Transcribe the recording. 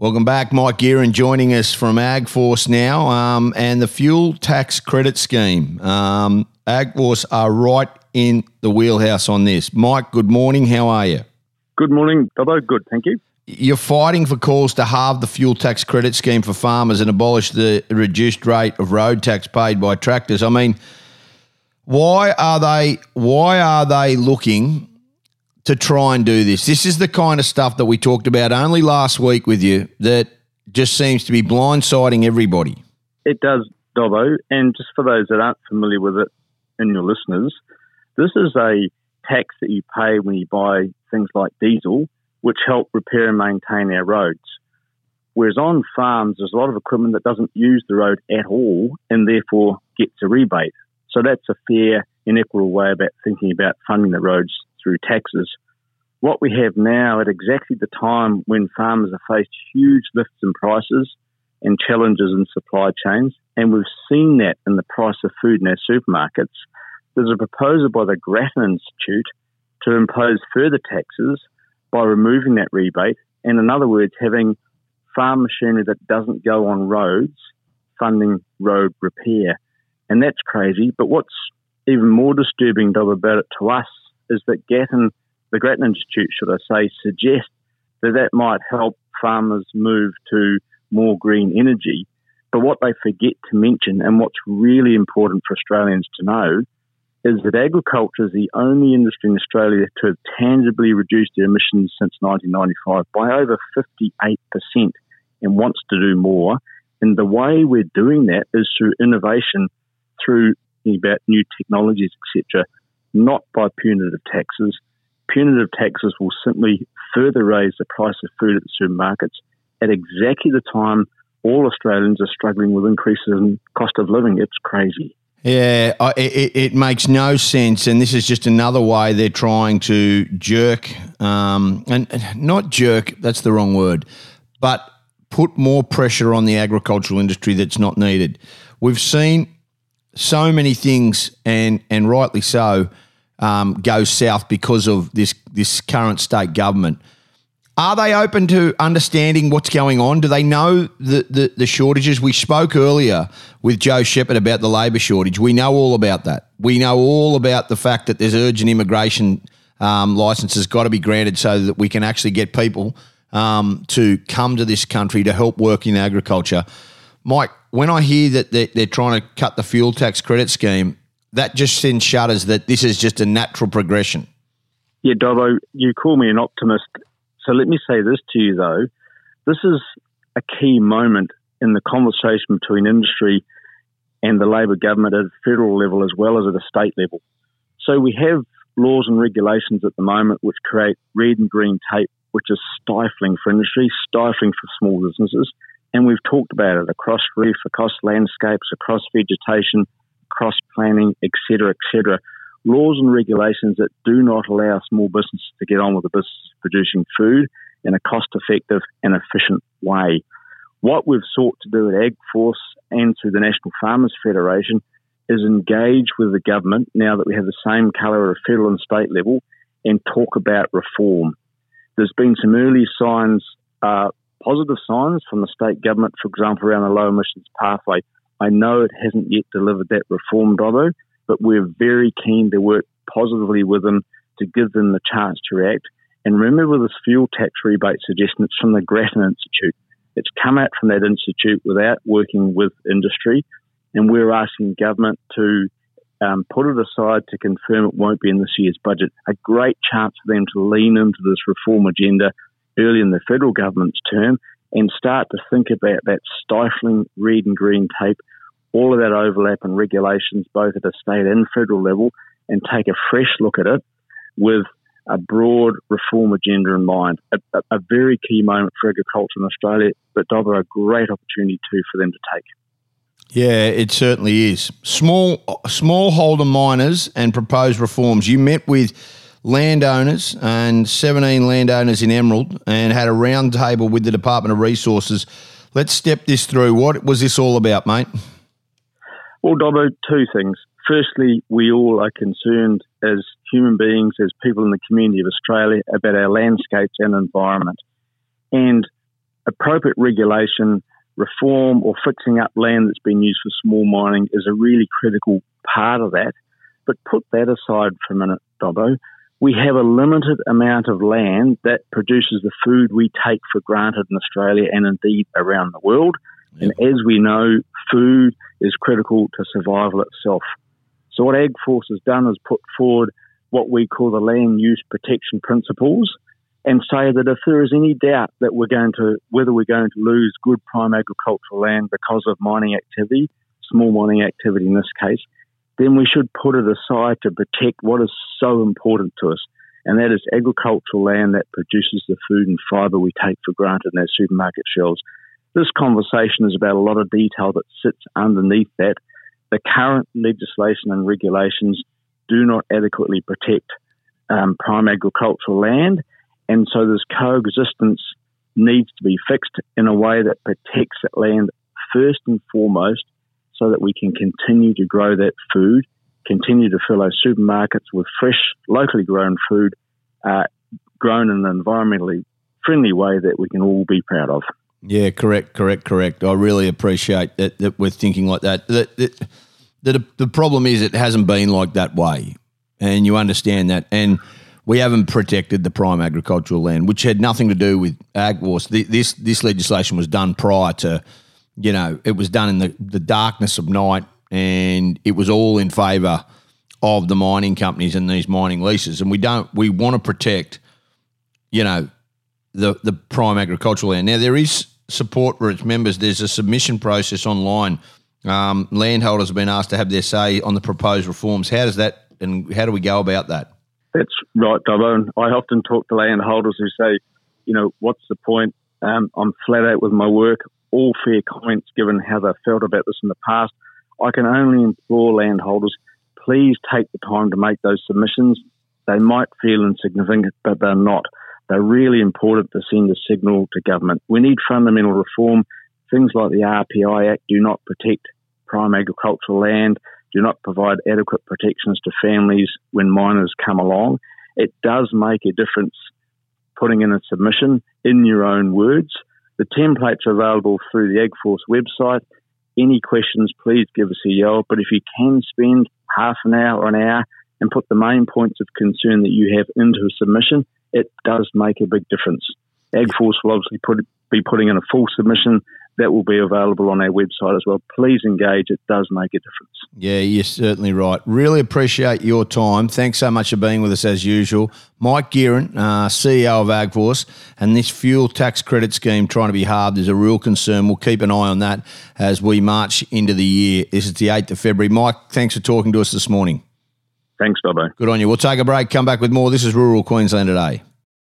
Welcome back, Mike Guerin joining us from AgForce now, um, and the fuel tax credit scheme. Um, AgForce are right in the wheelhouse on this. Mike, good morning. How are you? Good morning, Dobbo. Good, thank you. You're fighting for calls to halve the fuel tax credit scheme for farmers and abolish the reduced rate of road tax paid by tractors. I mean, why are they? Why are they looking to try and do this? This is the kind of stuff that we talked about only last week with you that just seems to be blindsiding everybody. It does, Dobbo. And just for those that aren't familiar with it, and your listeners, this is a tax that you pay when you buy things like diesel, which help repair and maintain our roads. Whereas on farms, there's a lot of equipment that doesn't use the road at all and therefore gets a rebate. So that's a fair and equitable way about thinking about funding the roads through taxes. What we have now at exactly the time when farmers have faced huge lifts in prices and challenges in supply chains, and we've seen that in the price of food in our supermarkets, there's a proposal by the Grattan Institute to impose further taxes by removing that rebate, and in other words, having farm machinery that doesn't go on roads funding road repair. And that's crazy. But what's even more disturbing, about it to us is that Gatton, the Grattan Institute, should I say, suggests that that might help farmers move to more green energy. But what they forget to mention, and what's really important for Australians to know, is that agriculture is the only industry in Australia to have tangibly reduced their emissions since 1995 by over 58% and wants to do more. And the way we're doing that is through innovation, through about new technologies, etc., not by punitive taxes. Punitive taxes will simply further raise the price of food at the supermarkets at exactly the time all Australians are struggling with increases in cost of living. It's crazy. Yeah, it, it, makes no sense, and this is just another way they're trying to jerk, um, and not jerk. That's the wrong word, but put more pressure on the agricultural industry that's not needed. We've seen so many things, and and rightly so, um, go south because of this this current state government. Are they open to understanding what's going on? Do they know the, the, the shortages? We spoke earlier with Joe Shepherd about the labour shortage. We know all about that. We know all about the fact that there's urgent immigration um, licenses got to be granted so that we can actually get people um, to come to this country to help work in agriculture. Mike, when I hear that they're, they're trying to cut the fuel tax credit scheme, that just sends shudders that this is just a natural progression. Yeah, Dobbo, you call me an optimist so let me say this to you, though. This is a key moment in the conversation between industry and the Labor government at a federal level as well as at a state level. So we have laws and regulations at the moment which create red and green tape, which is stifling for industry, stifling for small businesses. And we've talked about it across reef, across landscapes, across vegetation, across planning, etc., etc laws and regulations that do not allow small businesses to get on with the business producing food in a cost effective and efficient way. What we've sought to do at AgForce and through the National Farmers Federation is engage with the government now that we have the same colour at federal and state level and talk about reform. There's been some early signs, uh, positive signs from the state government, for example, around the low emissions pathway. I know it hasn't yet delivered that reform, Dobbo, but we're very keen to work positively with them to give them the chance to react. And remember this fuel tax rebate suggestion, it's from the Grattan Institute. It's come out from that institute without working with industry, and we're asking government to um, put it aside to confirm it won't be in this year's budget. A great chance for them to lean into this reform agenda early in the federal government's term and start to think about that stifling red and green tape all of that overlap and regulations, both at a state and federal level, and take a fresh look at it with a broad reform agenda in mind. A, a, a very key moment for agriculture in Australia, but Dobbo, a great opportunity too for them to take. Yeah, it certainly is. Small smallholder miners and proposed reforms. You met with landowners and 17 landowners in Emerald and had a roundtable with the Department of Resources. Let's step this through. What was this all about, mate? Well, Dobbo, two things. Firstly, we all are concerned as human beings, as people in the community of Australia, about our landscapes and environment. And appropriate regulation, reform, or fixing up land that's been used for small mining is a really critical part of that. But put that aside for a minute, Dobbo. We have a limited amount of land that produces the food we take for granted in Australia and indeed around the world. Yep. And as we know, food is critical to survival itself. So what AgForce has done is put forward what we call the land use protection principles and say that if there is any doubt that we're going to, whether we're going to lose good prime agricultural land because of mining activity, small mining activity in this case, then we should put it aside to protect what is so important to us, and that is agricultural land that produces the food and fibre we take for granted in our supermarket shelves. This conversation is about a lot of detail that sits underneath that. The current legislation and regulations do not adequately protect um, prime agricultural land, and so this coexistence needs to be fixed in a way that protects that land first and foremost so that we can continue to grow that food, continue to fill our supermarkets with fresh, locally grown food, uh, grown in an environmentally friendly way that we can all be proud of. Yeah, correct, correct, correct. I really appreciate that, that we're thinking like that. That, that, that the problem is it hasn't been like that way, and you understand that. And we haven't protected the prime agricultural land, which had nothing to do with AgForce. This this legislation was done prior to you know, it was done in the, the darkness of night and it was all in favour of the mining companies and these mining leases. And we don't, we want to protect, you know, the, the prime agricultural land. Now, there is support for its members. There's a submission process online. Um, landholders have been asked to have their say on the proposed reforms. How does that, and how do we go about that? That's right, Dobbo. And I often talk to landholders who say, you know, what's the point? Um, I'm flat out with my work all fair comments given how they've felt about this in the past. I can only implore landholders, please take the time to make those submissions. They might feel insignificant, but they're not. They're really important to send a signal to government. We need fundamental reform. Things like the RPI Act do not protect prime agricultural land, do not provide adequate protections to families when miners come along. It does make a difference putting in a submission in your own words the templates are available through the AgForce website. Any questions, please give us a yell. But if you can spend half an hour or an hour and put the main points of concern that you have into a submission, it does make a big difference. AgForce will obviously put, be putting in a full submission that will be available on our website as well. Please engage, it does make a difference. Yeah, you're certainly right. Really appreciate your time. Thanks so much for being with us as usual. Mike Guerin, uh, CEO of AgForce, and this fuel tax credit scheme trying to be halved is a real concern. We'll keep an eye on that as we march into the year. This is the 8th of February. Mike, thanks for talking to us this morning. Thanks, Dobbo. Good on you. We'll take a break, come back with more. This is Rural Queensland today.